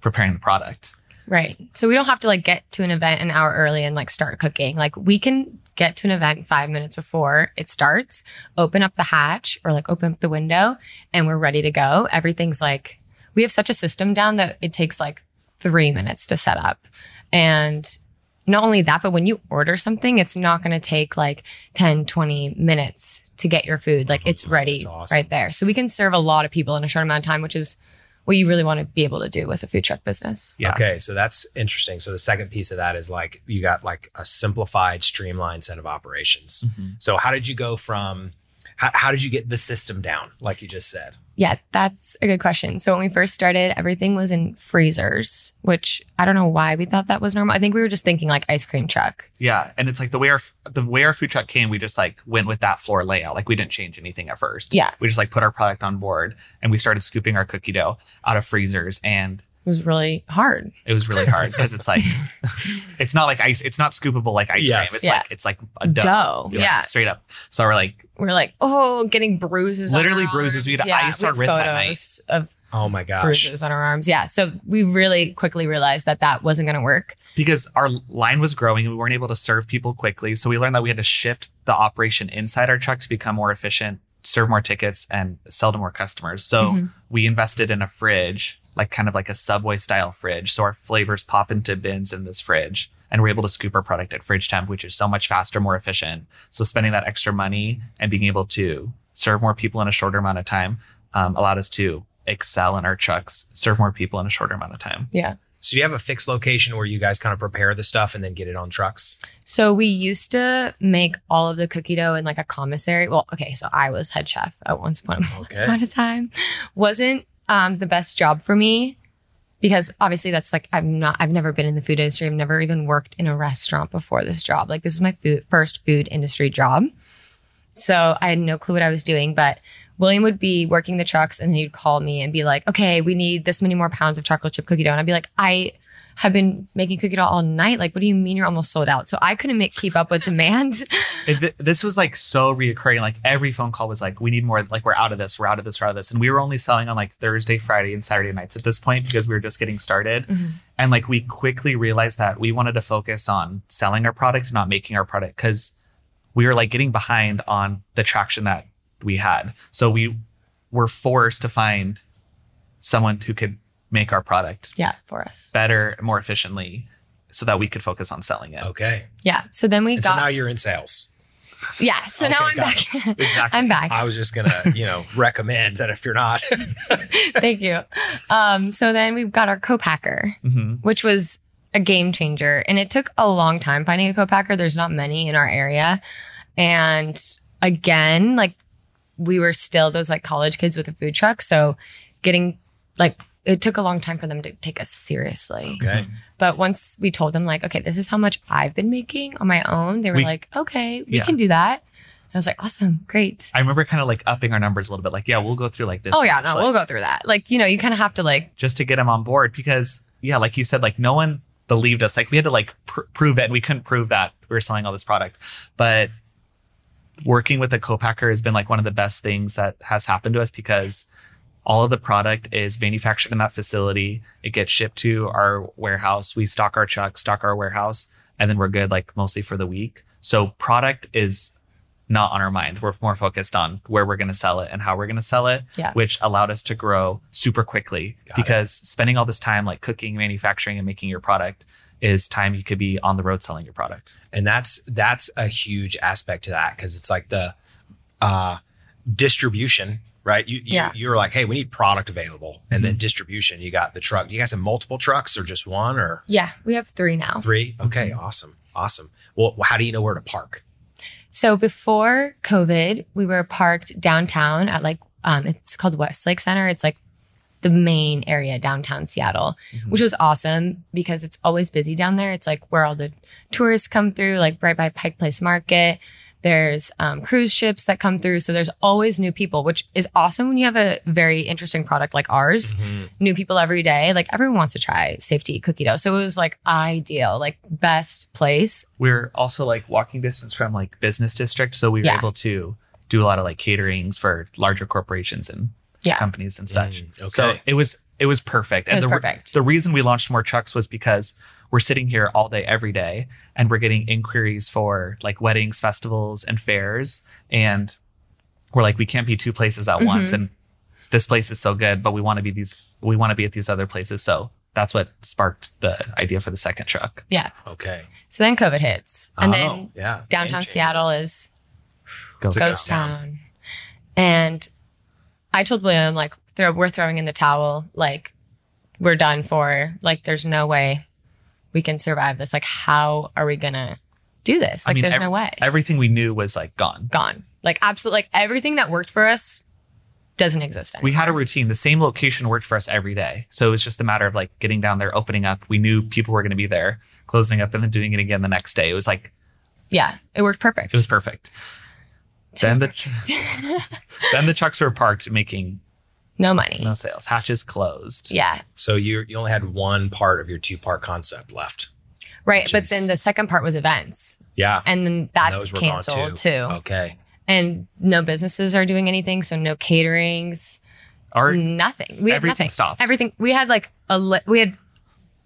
preparing the product. Right. So we don't have to like get to an event an hour early and like start cooking. Like we can get to an event five minutes before it starts, open up the hatch or like open up the window and we're ready to go. Everything's like, we have such a system down that it takes like three minutes to set up. And not only that, but when you order something, it's not going to take like 10, 20 minutes to get your food. Like it's oh, ready awesome. right there. So we can serve a lot of people in a short amount of time, which is what you really want to be able to do with a food truck business. Yeah. Okay, so that's interesting. So the second piece of that is like you got like a simplified, streamlined set of operations. Mhm. So how did you go from how, how did you get the system down, like you just said? Yeah, that's a good question. So when we first started, everything was in freezers, which I don't know why we thought that was normal. I think we were just thinking like ice cream truck. Yeah, and it's like the way our the way our food truck came, we just like went with that floor layout. Like we didn't change anything at first. Yeah. we just like put our product on board and we started scooping our cookie dough out of freezers, and It was really hard. it was really hard because it's like it's not like ice. It's not scoopable like ice Yes. cream. It's Yeah. like it's like a dough. Dough. Like, Yeah. straight up. So we're like, We're like, oh, getting bruises. on Literally our bruises. We had to ice we our wrists at photos Of Oh my gosh. bruises on our arms. Yeah. So we really quickly realized that that wasn't going to work. because our line was growing and we weren't able to serve people quickly. So we learned that we had to shift the operation inside our trucks to become more efficient, serve more tickets, and sell to more customers. So Mhm. we invested in a fridge, like kind of like a subway style fridge. So our flavors pop into bins in this fridge. And we're able to scoop our product at fridge temp, which is so much faster, more efficient. So spending that extra money and being able to serve more people in a shorter amount of time um, allowed us to excel in our trucks, serve more people in a shorter amount of time. Yeah. So you have a fixed location where you guys kind of prepare the stuff and then get it on trucks. So we used to make all of the cookie dough in like a commissary. Well, okay, so I was head chef at once upon, once Okay. upon a time. Wasn't um, the best job for me because obviously that's like I've not. I've never been in the food industry. I've never even worked in a restaurant before this job. Like this is my food, first food industry job. So I had no clue what I was doing, but William would be working the trucks and he'd call me and be like, okay, we need this many more pounds of chocolate chip cookie dough. And I'd be like, I have been making cookie dough all night. Like, what do you mean you're almost sold out? So I couldn't make keep up with demand. it, this was like so reoccurring. Like every phone call was like, we need more. Like we're out of this. We're out of this. We're out of this. And we were only selling on like Thursday, Friday, and Saturday nights at this point because we were just getting started. Mhm. And like we quickly realized that we wanted to focus on selling our product, not making our product, because we were like getting behind on the traction that we had. So we were forced to find someone who could make our product yeah, for us. better, more efficiently, so that we could focus on selling it. Okay. Yeah. So then we And so got, now you're in sales. yeah. So now Okay, I'm got back. Exactly. I'm back. I was just gonna, you know, recommend that if you're not. Thank you. Um, so then we've got our co-packer, hmm which was a game changer. And it took a long time finding a co-packer. There's not many in our area. And again, like we were still those like college kids with a food truck. So getting like it took a long time for them to take us seriously. okay. But once we told them like, okay, this is how much I've been making on my own, they were We- like, okay, we Yeah. can do that. I was like, awesome, great. I remember kind of like upping our numbers a little bit. Like, yeah, we'll go through like this. oh yeah, no, like, we'll go through that. Like, you know, you kind of have to like, just to get them on board because, yeah, like you said, like no one believed us. Like we had to like pr- prove it, and we couldn't prove that we were selling all this product. But working with a co-packer has been like one of the best things that has happened to us because all of the product is manufactured in that facility. It gets shipped to our warehouse. We stock our truck, stock our warehouse, and then we're good like mostly for the week. So product is not on our mind. We're more focused on where we're going to sell it and how we're going to sell it, Yeah. which allowed us to grow super quickly Got it. because spending all this time like cooking, manufacturing, and making your product is time you could be on the road selling your product. and that's that's a huge aspect to that because it's like the uh distribution right you, you Yeah. you're like hey we need product available and then distribution you got the truck you guys have multiple trucks or just one or yeah, we have three now. three okay awesome awesome well how do you know where to park So before COVID, we were parked downtown at like um, it's called Westlake Center. It's like the main area downtown Seattle, Mhm. which was awesome because it's always busy down there. It's like where all the tourists come through, like right by Pike Place Market. There's um, cruise ships that come through, so there's always new people, which is awesome when you have a very interesting product like ours. New people every day, like everyone wants to try safety cookie dough, so it was like ideal, like best place. We're also like walking distance from like business district. So we were Yeah. able to do a lot of like caterings for larger corporations and Yeah. companies and such. Mm, okay. So it was it was perfect. It was the, perfect. the reason we launched more trucks was because we're sitting here all day every day and we're getting inquiries for like weddings, festivals, and fairs. And we're like, we can't be two places at once. Mhm. And this place is so good, but we want to be these we want to be at these other places. So that's what sparked the idea for the second truck. Yeah. Okay. So then COVID hits, and Oh, then yeah. downtown Game. Seattle is Ghost ghost town. town. And I told William, like, throw, we're throwing in the towel. Like, we're done for. Like, there's no way we can survive this. Like, how are we gonna do this? I Like, mean, there's ev- no way. Everything we knew was like gone. Gone. Like, absolutely. Like, everything that worked for us doesn't exist anymore. we had a routine. The same location worked for us every day. So it was just a matter of like getting down there, opening up. We knew people were going to be there, closing up, and then doing it again the next day. It was like yeah, it worked perfect. it was perfect. Then the then the trucks were parked, making no money. no sales. Hatches closed. Yeah. So you you only had one part of your two part concept left. Right. But Jeez. then the second part was events. Yeah. And then that's Those were gone canceled too. Okay. And no businesses are doing anything. So no caterings, Or nothing. We had everything nothing. stopped. Everything. We had like a li- we had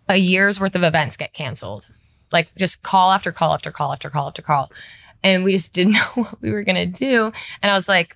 a year's worth of events get canceled. Like just call after call after call after call after call. And we just didn't know what we were gonna do. And I was like,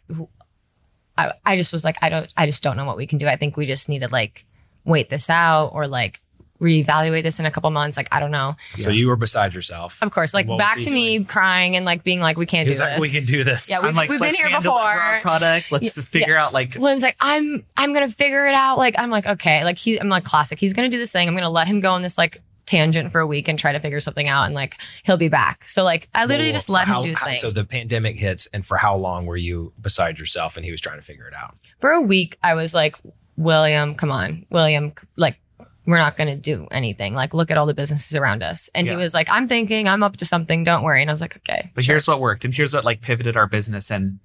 I, I just was like, I don't I just don't know what we can do. I think we just need to like wait this out or like reevaluate this in a couple months. Like, I don't know. So you were beside yourself. Of course, like What was back he to me crying and like being like, we can't do like, this. we can do this. Yeah, I'm we've, like, we've been let's here handle it for our before. product. Let's figure out like William's like, I'm I'm gonna figure it out. Like, I'm like, okay. Like he I'm like classic. He's gonna do this thing. I'm gonna let him go on this like tangent for a week and try to figure something out and like he'll be back. So like I literally Well, just so let how- him do his how- thing. So the pandemic hits, and for how long were you beside yourself, and he was trying to figure it out? for a week, I was like, William, come on. William, like we're not going to do anything. Like, look at all the businesses around us. And he was like, I'm thinking, I'm up to something. Don't worry. And I was like, okay. But sure. here's what worked, and here's what like pivoted our business and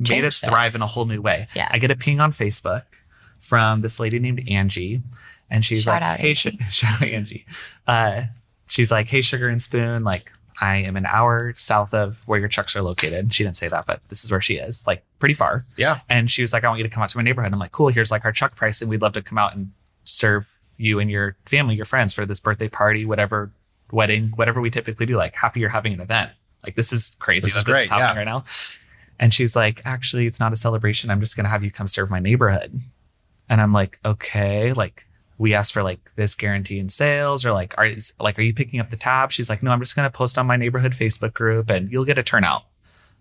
made us it. thrive in a whole new way. Yeah. I get a ping on Facebook from this lady named Angie, and she's Shout like, out, "Hey, Angie. Sh- shout out Angie." Uh, she's like, "Hey, Sugar and Spoon, like I am an hour south of where your trucks are located." She didn't say that, but this is where she is, like pretty far. Yeah. And she was like, "I want you to come out to my neighborhood." I'm like, "Cool. Here's like our truck price, and we'd love to come out and serve you and your family, your friends for this birthday party, whatever wedding, whatever we typically do. Like, happy you're having an event. Like, this is crazy. This that is this great, is happening yeah. right now." And she's like, "Actually, it's not a celebration. I'm just gonna have you come serve my neighborhood." And I'm like, "Okay." Like, we asked for like this guarantee in sales, or like, are is, like, are you picking up the tab? She's like, "No, I'm just gonna post on my neighborhood Facebook group, and you'll get a turnout."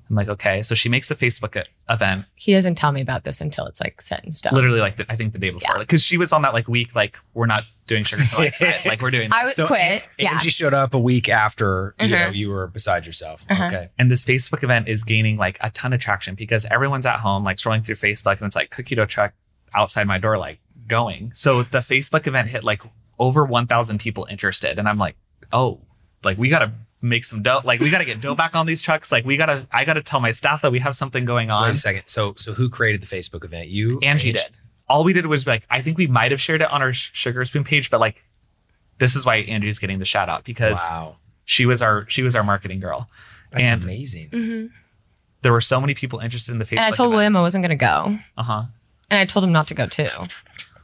I'm like, "Okay." So she makes a Facebook event he doesn't tell me about this until it's like set in stone. literally like the, I think the day before, Yeah. like because she was on that like week like we're not doing sugar like, like we're doing I this. would So quit. yeah. And she showed up a week after you know Mhm. you were beside yourself. Uh-huh. Okay. and this Facebook event is gaining like a ton of traction because everyone's at home like scrolling through Facebook and it's like cookie dough truck outside my door like going. So the Facebook event hit like over 1,000 people interested, and I'm like, oh, like we gotta make some dough. Like we gotta get dough back on these trucks. Like we gotta, I gotta tell my staff that we have something going on. Wait a second. So so who created the Facebook event? You? Angie did. All we did was like, I think we might have shared it on our Sugar Spoon page, but like, this is why Angie's getting the shout out because Wow. she was our she was our marketing girl. That's And- amazing. hmm There were so many people interested in the Facebook. And I told William I wasn't going to go. uh huh. And I told him not to go too.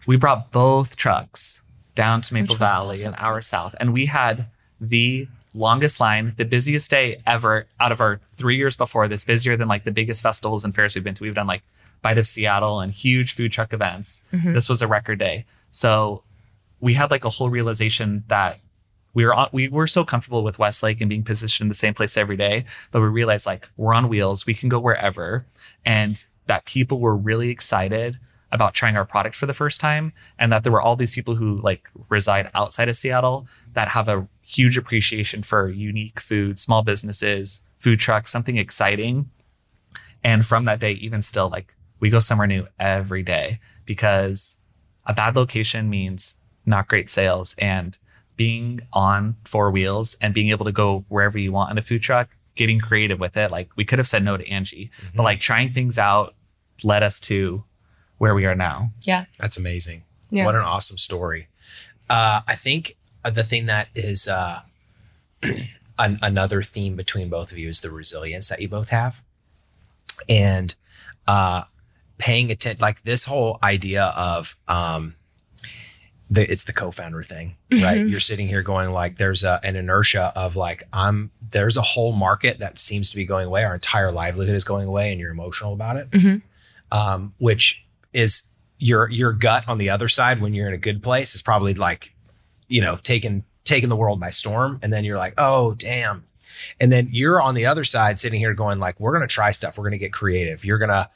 We brought both trucks down to Maple Valley, awesome. an hour south, and we had the longest line, the busiest day ever out of our three years before this, busier than like the biggest festivals and fairs we've been to. We've done like Bite of Seattle and huge food truck events. Mhm. This was a record day. So we had like a whole realization that we were on, we were so comfortable with Westlake and being positioned in the same place every day, but we realized like we're on wheels, we can go wherever, and that people were really excited about trying our product for the first time, and that there were all these people who like reside outside of Seattle that have a huge appreciation for unique food, small businesses, food trucks, something exciting. And from that day, even still, like we go somewhere new every day because a bad location means not great sales and being on four wheels and being able to go wherever you want in a food truck, getting creative with it. Like we could have said no to Angie, but mm-hmm. like trying things out led us to where we are now. Yeah. That's amazing. Yeah. What an awesome story. Uh, I think uh, the thing that is uh, an, another theme between both of you is the resilience that you both have. And uh, paying attention, like this whole idea of, um, the, it's the co-founder thing, right? Mhm. You're sitting here going like, there's a, an inertia of like, I'm, there's a whole market that seems to be going away. Our entire livelihood is going away and you're emotional about it. Mhm. Um, which is your, your gut on the other side when you're in a good place is probably like, you know, taking, taking the world by storm. And then you're like, oh, damn. And then you're on the other side sitting here going like, we're going to try stuff. We're going to get creative. You're going to,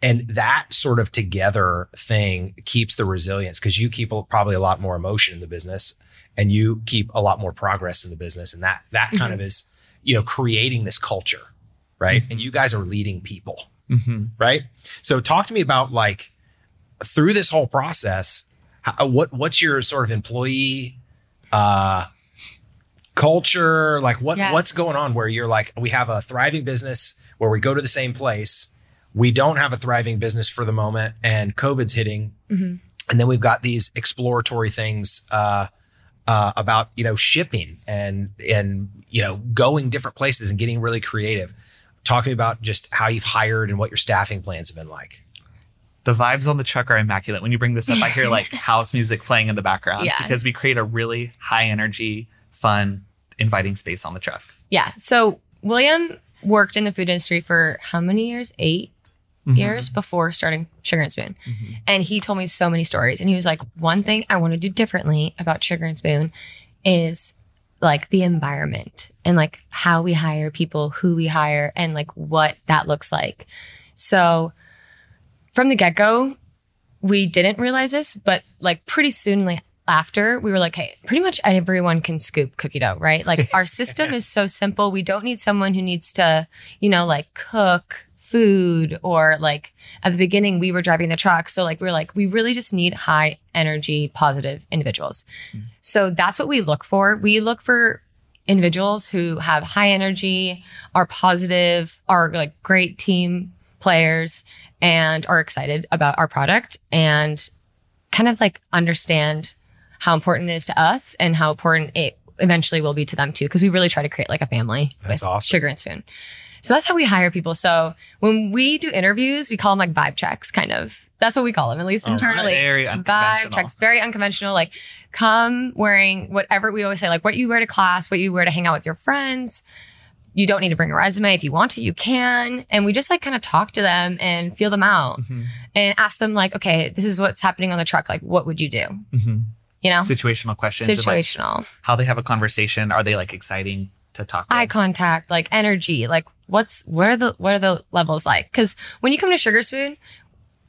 and that sort of together thing keeps the resilience because you keep a, probably a lot more emotion in the business and you keep a lot more progress in the business. And that, that kind of is, you know, creating this culture. Right. And you guys are leading people hmm right? So talk to me about like through this whole process, how, what what's your sort of employee uh culture? Like what Yes. what's going on where you're like we have a thriving business where we go to the same place. We don't have a thriving business for the moment and covid's hitting. Mhm. and then we've got these exploratory things uh uh, about you know shipping and and you know going different places and getting really creative. Talk to me about just how you've hired and what your staffing plans have been like The vibes on the truck are immaculate. When you bring this up, I hear like house music playing in the background Yeah. because we create a really high energy, fun, inviting space on the truck. Yeah. So William worked in the food industry for how many years? 8 Mm-hmm. years before starting Sugar and Spoon. And he told me so many stories. And he was like, one thing I want to do differently about Sugar and Spoon is like the environment and like how we hire people, who we hire, and like what that looks like. So from the get go, we didn't realize this, but like pretty soon after, we were like, hey, pretty much everyone can scoop cookie dough, right? Like our system is so simple. We don't need someone who needs to, you know, like cook food or like at the beginning we were driving the truck. So like we are like, we really just need high energy, positive individuals. Hmm. So that's what we look for. We look for individuals who have high energy, are positive, are like great team players, and are excited about our product and kind of like understand how important it is to us and how important it eventually will be to them too. Because we really try to create like a family That's with awesome. Sugar and Spoon. So that's how we hire people. So when we do interviews, we call them like vibe checks, kind of. That's what we call them, at least All internally. Very Vibe checks, very unconventional. Like, come wearing whatever we always say, like what you wear to class, what you wear to hang out with your friends. You don't need to bring a resume. If you want to, you can. And we just like kind of talk to them and feel them out Mhm. and ask them, like, okay, this is what's happening on the truck. Like, what would you do? Mhm. You know, Situational questions. and, like, situational. how they have a conversation. Are they like exciting to talk eye with? contact, like energy, like what's what are the what are the levels like? Because when you come to Sugar Spoon,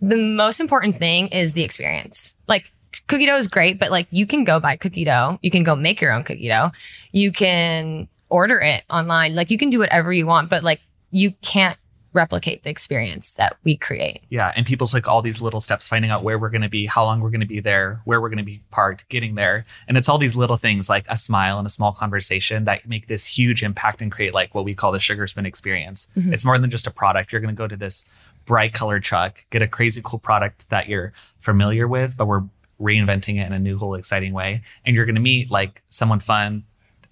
the most important thing is the experience. Like cookie dough is great, but like you can go buy cookie dough, you can go make your own cookie dough, you can order it online, like you can do whatever you want, but like you can't replicate the experience that we create. Yeah, and people take all these little steps, finding out where we're going to be, how long we're going to be there, where we're going to be parked, getting there, and it's all these little things like a smile and a small conversation that make this huge impact and create like what we call the Sugar Spoon experience. Mhm. It's more than just a product. You're going to go to this bright colored truck, get a crazy cool product that you're familiar with, but we're reinventing it in a new, whole, exciting way, and you're going to meet like someone fun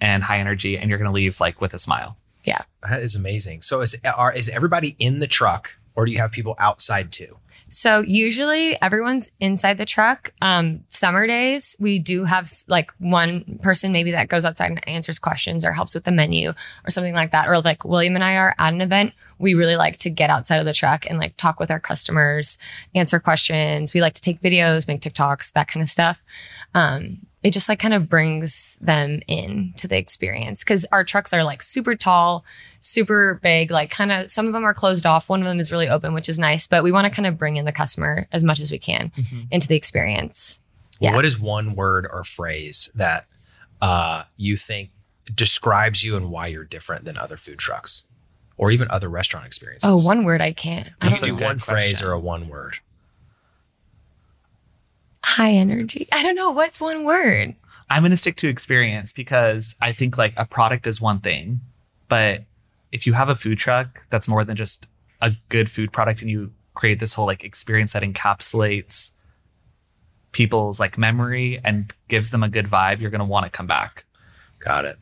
and high energy, and you're going to leave like with a smile. Yeah, that is amazing so is are is everybody in the truck or do you have people outside too So usually everyone's inside the truck. Um, summer days, we do have like one person maybe that goes outside and answers questions or helps with the menu or something like that. Or like William and I are at an event, we really like to get outside of the truck and like talk with our customers, answer questions. We like to take videos, make TikToks, that kind of stuff. Um, it just like kind of brings them in to the experience because our trucks are like super tall, super big, like kind of some of them are closed off. One of them is really open, which is nice, but we want to kind of bring in the customer as much as we can into the experience. Well, Yeah. what is one word or phrase that uh, you think describes you and why you're different than other food trucks or even other restaurant experiences? Oh, one word I can't. I You That's don't do one phrase or a one word. High energy. I don't know what's one word. I'm going to stick to experience because I think like a product is one thing, but if you have a food truck that's more than just a good food product and you create this whole like experience that encapsulates people's like memory and gives them a good vibe, you're going to want to come back. Got it.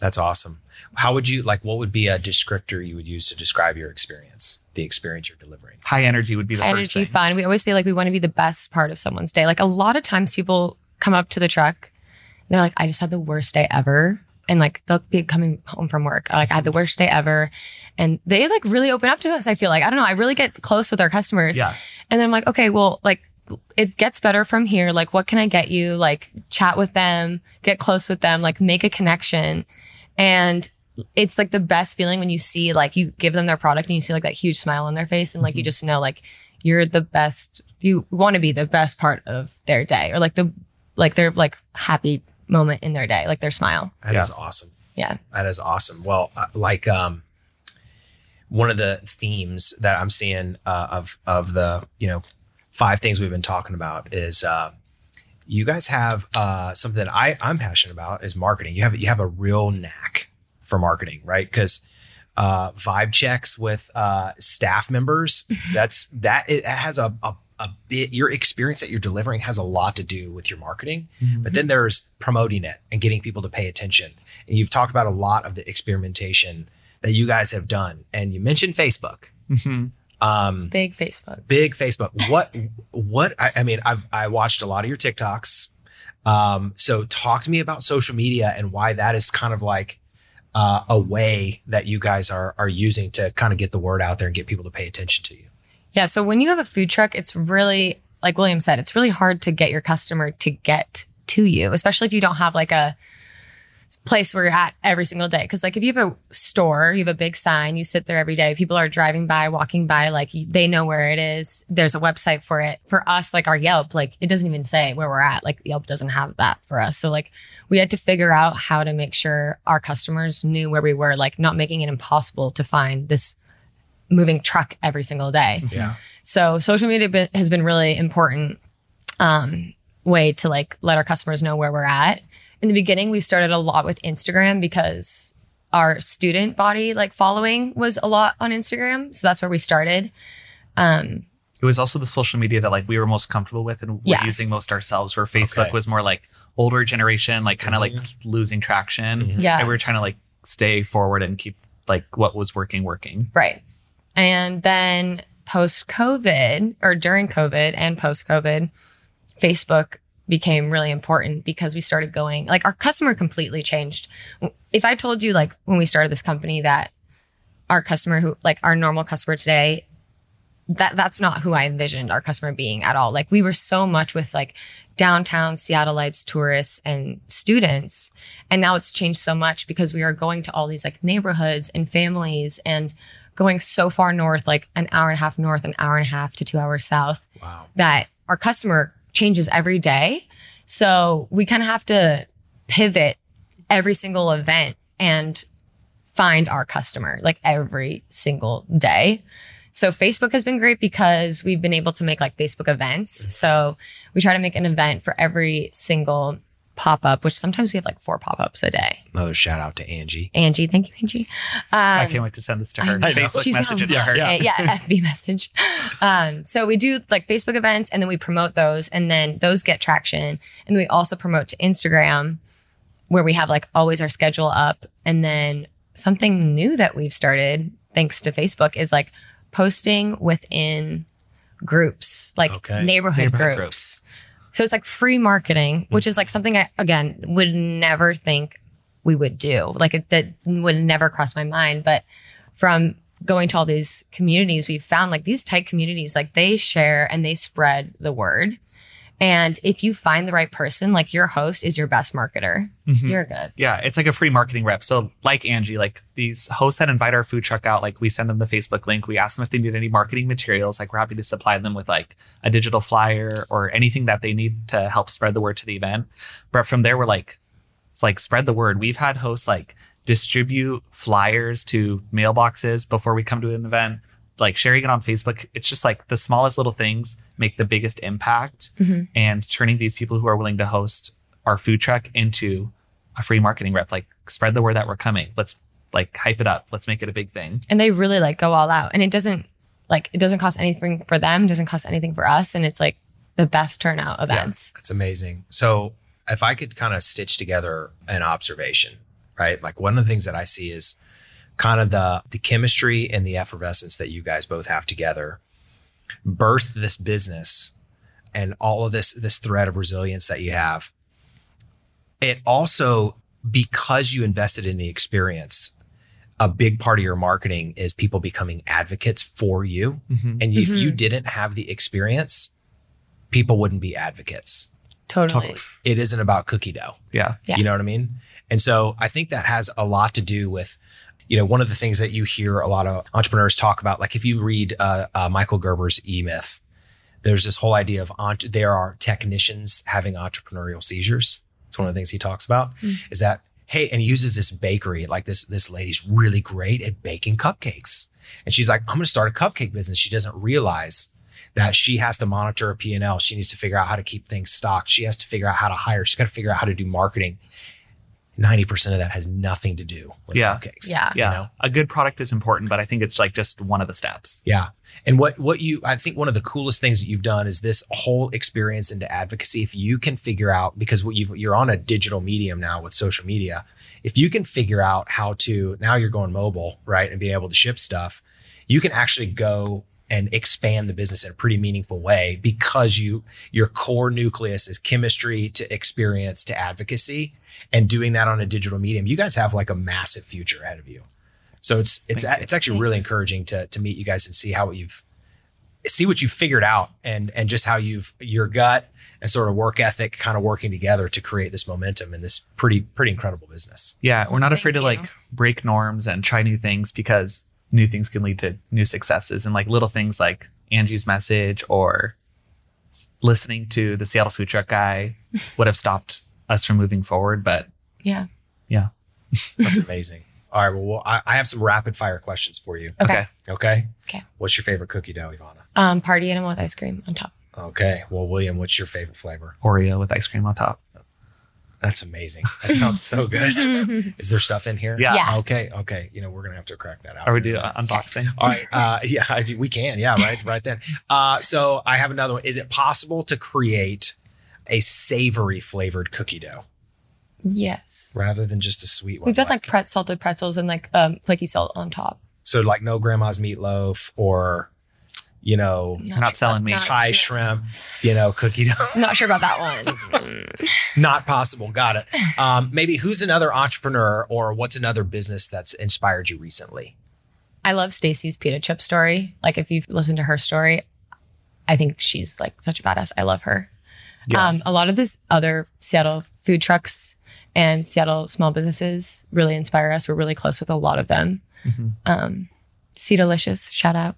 That's awesome. How would you like? What would be a descriptor you would use to describe your experience, the experience you're delivering? High energy would be the High first energy, thing. fun. We always say like we want to be the best part of someone's day. Like a lot of times people come up to the truck, they're like, I just had the worst day ever. And like they'll be coming home from work. Like I had the worst day ever. And they like really open up to us. I feel like, I don't know. I really get close with our customers. Yeah. And then I'm like, okay, well, like it gets better from here. Like, what can I get you? Like, chat with them, get close with them, like, make a connection. And it's like the best feeling when you see, like, you give them their product and you see like that huge smile on their face. And like, you Mhm. just know, like, you're the best, you want to be the best part of their day or like the, like, their like happy moment in their day, like their smile. That is Yeah. awesome. Yeah. That is awesome. Well, uh, like um, one of the themes that I'm seeing uh, of of the you know five things we've been talking about is uh, you guys have uh, something that I I'm passionate about is marketing. You have you have a real knack for marketing, right? Because uh, vibe checks with uh, staff members. That's that it has a, a a bit your experience that you're delivering has a lot to do with your marketing. But then there's promoting it and getting people to pay attention. And you've talked about a lot of the experimentation that you guys have done. And you mentioned Facebook. Mhm. Um, Big Facebook. big Facebook. What what I, I mean, I've I watched a lot of your TikToks. Um, so talk to me about social media and why that is kind of like uh, a way that you guys are are using to kind of get the word out there and get people to pay attention to you. Yeah. So when you have a food truck, it's really, like William said, it's really hard to get your customer to get to you, especially if you don't have like a place where you're at every single day. Cause like if you have a store, you have a big sign, you sit there every day, people are driving by, walking by, like they know where it is. There's a website for it. For us, like our Yelp, like it doesn't even say where we're at. Like Yelp doesn't have that for us. So like we had to figure out how to make sure our customers knew where we were, like not making it impossible to find this moving truck every single day. Yeah. So social media been, has been really important um, way to like let our customers know where we're at. In the beginning, we started a lot with Instagram because our student body like following was a lot on Instagram. So that's where we started. Um, It was also the social media that like we were most comfortable with and were Yeah. using most ourselves. Where Facebook Okay. was more like older generation, like kind of like losing traction. Mhm. Yeah. And we were trying to like stay forward and keep like what was working working. Right. And then post COVID or during COVID and post COVID, Facebook became really important because we started going, like, our customer completely changed. If I told you, like, when we started this company, that our customer who, like, our normal customer today, that that's not who I envisioned our customer being at all. Like we were so much with like downtown Seattleites, tourists, and students, and now it's changed so much because we are going to all these like neighborhoods and families and going so far north, like an hour and a half north, an hour and a half to two hours south, Wow. that our customer changes every day. So we kind of have to pivot every single event and find our customer like every single day. So Facebook has been great because we've been able to make like Facebook events. So we try to make an event for every single pop up, which sometimes we have like four pop ups a day. Another shout out to Angie. Angie, thank you, Angie. I Um, can't wait to send this to her. know. Facebook She's message it gonna to her. love it. Yeah, FB message. Um, so we do like Facebook events and then we promote those and then those get traction. And we also promote to Instagram where we have like always our schedule up. And then something new that we've started thanks to Facebook is like posting within groups, like Okay. neighborhood, Neighborhood groups. So it's like free marketing, which is like something I, again, would never think we would do. Like it, that would never cross my mind. But from going to all these communities, we've found like these tight communities, like they share and they spread the word. And if you find the right person, like your host is your best marketer, Mhm. you're good. Yeah, it's like a free marketing rep. So, like Angie, like these hosts that invite our food truck out, like we send them the Facebook link. We ask them if they need any marketing materials. Like we're happy to supply them with like a digital flyer or anything that they need to help spread the word to the event. But from there, we're like, it's like spread the word. We've had hosts like distribute flyers to mailboxes before we come to an event. Like sharing it on Facebook, it's just like the smallest little things make the biggest impact. Mhm. And turning these people who are willing to host our food truck into a free marketing rep. Like spread the word that we're coming. Let's like hype it up. Let's make it a big thing. And they really like go all out. And it doesn't like it doesn't cost anything for them, doesn't cost anything for us. And it's like the best turnout events. That's amazing. So if I could kind of stitch together an observation right? Like one of the things that I see is kind of the the chemistry and the effervescence that you guys both have together birthed this business and all of this this thread of resilience that you have. It also because you invested in the experience, a big part of your marketing is people becoming advocates for you. Mhm. And if you Mhm. didn't have the experience, people wouldn't be advocates. Totally. Totally. It isn't about cookie dough. Yeah. Yeah. You know what I mean? And so I think that has a lot to do with, you know, one of the things that you hear a lot of entrepreneurs talk about, like if you read uh, uh, Michael Gerber's E Myth, there's this whole idea of entre- there are technicians having entrepreneurial seizures. It's one of the things he talks about is that, hey, and he uses this bakery, like this, this lady's really great at baking cupcakes. And she's like, I'm going to start a cupcake business. She doesn't realize that she has to monitor a P&L. She needs to figure out how to keep things stocked. She has to figure out how to hire. She's got to figure out how to do marketing. 90% of that has nothing to do with Yeah. cupcakes. Yeah. Yeah. You know? A good product is important, but I think it's like just one of the steps. Yeah. And what what you I think one of the coolest things that you've done is this whole experience into advocacy. If you can figure out because what you've, you're on a digital medium now with social media, if you can figure out how to now you're going mobile, right, and being able to ship stuff, you can actually go and expand the business in a pretty meaningful way because you your core nucleus is chemistry to experience to advocacy and doing that on a digital medium. You guys have like a massive future ahead of you. So it's it's Thank you. it's actually really Thanks. encouraging to to meet you guys and see how you've see what you figured out and and just how you've your gut and sort of work ethic kind of working together to create this momentum in this pretty pretty incredible business. Yeah. We're not Thank afraid to like break norms and try new things because new things can lead to new successes and like little things like Angie's message or listening to the Seattle food truck guy would have stopped us from moving forward. But Yeah. Yeah, that's amazing. All right, well, well I, I have some rapid fire questions for you. Okay. okay. Okay. Okay. What's your favorite cookie dough, Ivana? Um, party animal with ice cream on top. Okay. Well, William, what's your favorite flavor? Oreo with ice cream on top. That's amazing. That sounds so good. Is there stuff in here? Yeah. Yeah. Okay. Okay. You know, we're gonna have to crack that out. Are we do uh, unboxing? All right. Uh, yeah, I- we can. Yeah, right, right then. Uh, so I have another one. Is it possible to create a savory flavored cookie dough yes. rather than just a sweet one? We've done like pretz, salted pretzels and like um, flaky salt on top. so like no grandma's meatloaf or you know We're not selling me Thai sure. shrimp, you know cookie dough. Not sure about that one. Not possible. Got it. Um, maybe who's another entrepreneur or what's another business that's inspired you recently? I love Stacy's pita chip story. Like if you've listened to her story, I think she's like such a badass. I love her. Yeah. Um, a lot of this other Seattle food trucks and Seattle small businesses really inspire us. We're really close with a lot of them. Mhm. Um, Sea Delicious, shout out.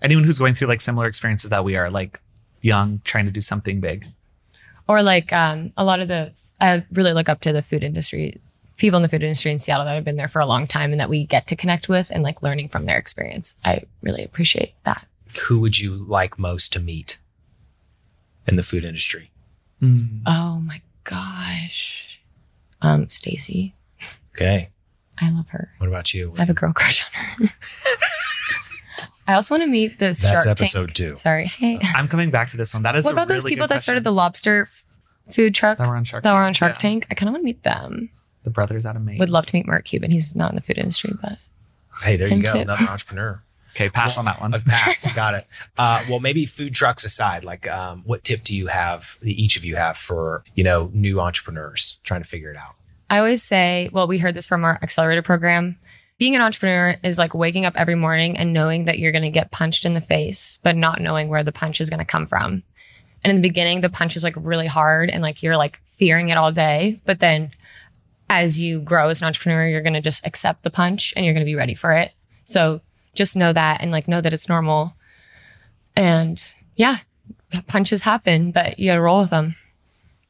Anyone who's going through like similar experiences that we are, like young, trying to do something big. Or like um, a lot of the, I really look up to the food industry, people in the food industry in Seattle that have been there for a long time and that we get to connect with and like learning from their experience. I really appreciate that. Who would you like most to meet in the food industry? Mm. Oh my gosh. Um, Stacy. Okay. I love her. What about you? I have a girl crush on her. I also want to meet the Shark That's Tank- episode two. Sorry. Hey. I'm coming back to this one. That is What a about What about those people that started the lobster f- food truck that were on Shark that were on Tank. Shark Yeah. Tank? I kind of want to meet them. The brothers out of Maine. Would love to meet Mark Cuban. He's not in the food industry, but Hey, there you Him go. too. Another entrepreneur. okay, pass on that one. I've passed. Got it. Uh, well, maybe food trucks aside, like um, what tip do you have, each of you have for, you know, new entrepreneurs trying to figure it out? I always say, well, we heard this from our accelerator program. Being an entrepreneur is like waking up every morning and knowing that you're going to get punched in the face, but not knowing where the punch is going to come from. And in the beginning, the punch is like really hard and like you're like fearing it all day. But then as you grow as an entrepreneur, you're going to just accept the punch and you're going to be ready for it. So just know that and like know that it's normal. And yeah, punches happen, but you got to roll with them.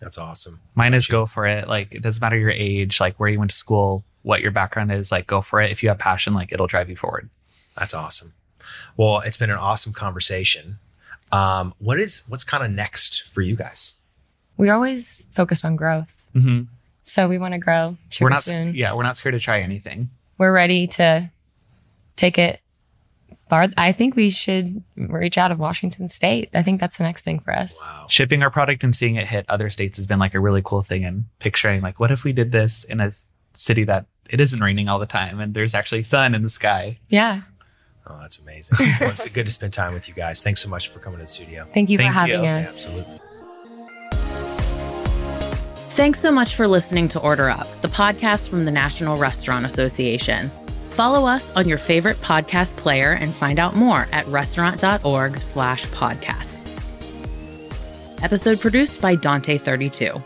That's awesome. Mine is go for it. Like it doesn't matter your age, like where you went to school, what your background is, like go for it. If you have passion, like it'll drive you forward. That's awesome. Well, it's been an awesome conversation. Um, what is what's kind of next for you guys? We're always focused on growth. Mm-hmm. So we want to grow. Sugar We're not, spoon. yeah, we're not scared to try anything. We're ready to take it far. I think we should reach out of Washington State. I think that's the next thing for us. Wow. Shipping our product and seeing it hit other states has been like a really cool thing. And picturing like, what if we did this in a city that it isn't raining all the time and there's actually sun in the sky. Yeah. Oh, that's amazing. well, it's good to spend time with you guys. Thanks so much for coming to the studio. Thank you Thank for having you. us. Absolutely. Thanks so much for listening to Order Up, the podcast from the National Restaurant Association. Follow us on your favorite podcast player and find out more at restaurant.org slash podcasts. Episode produced by Dante32.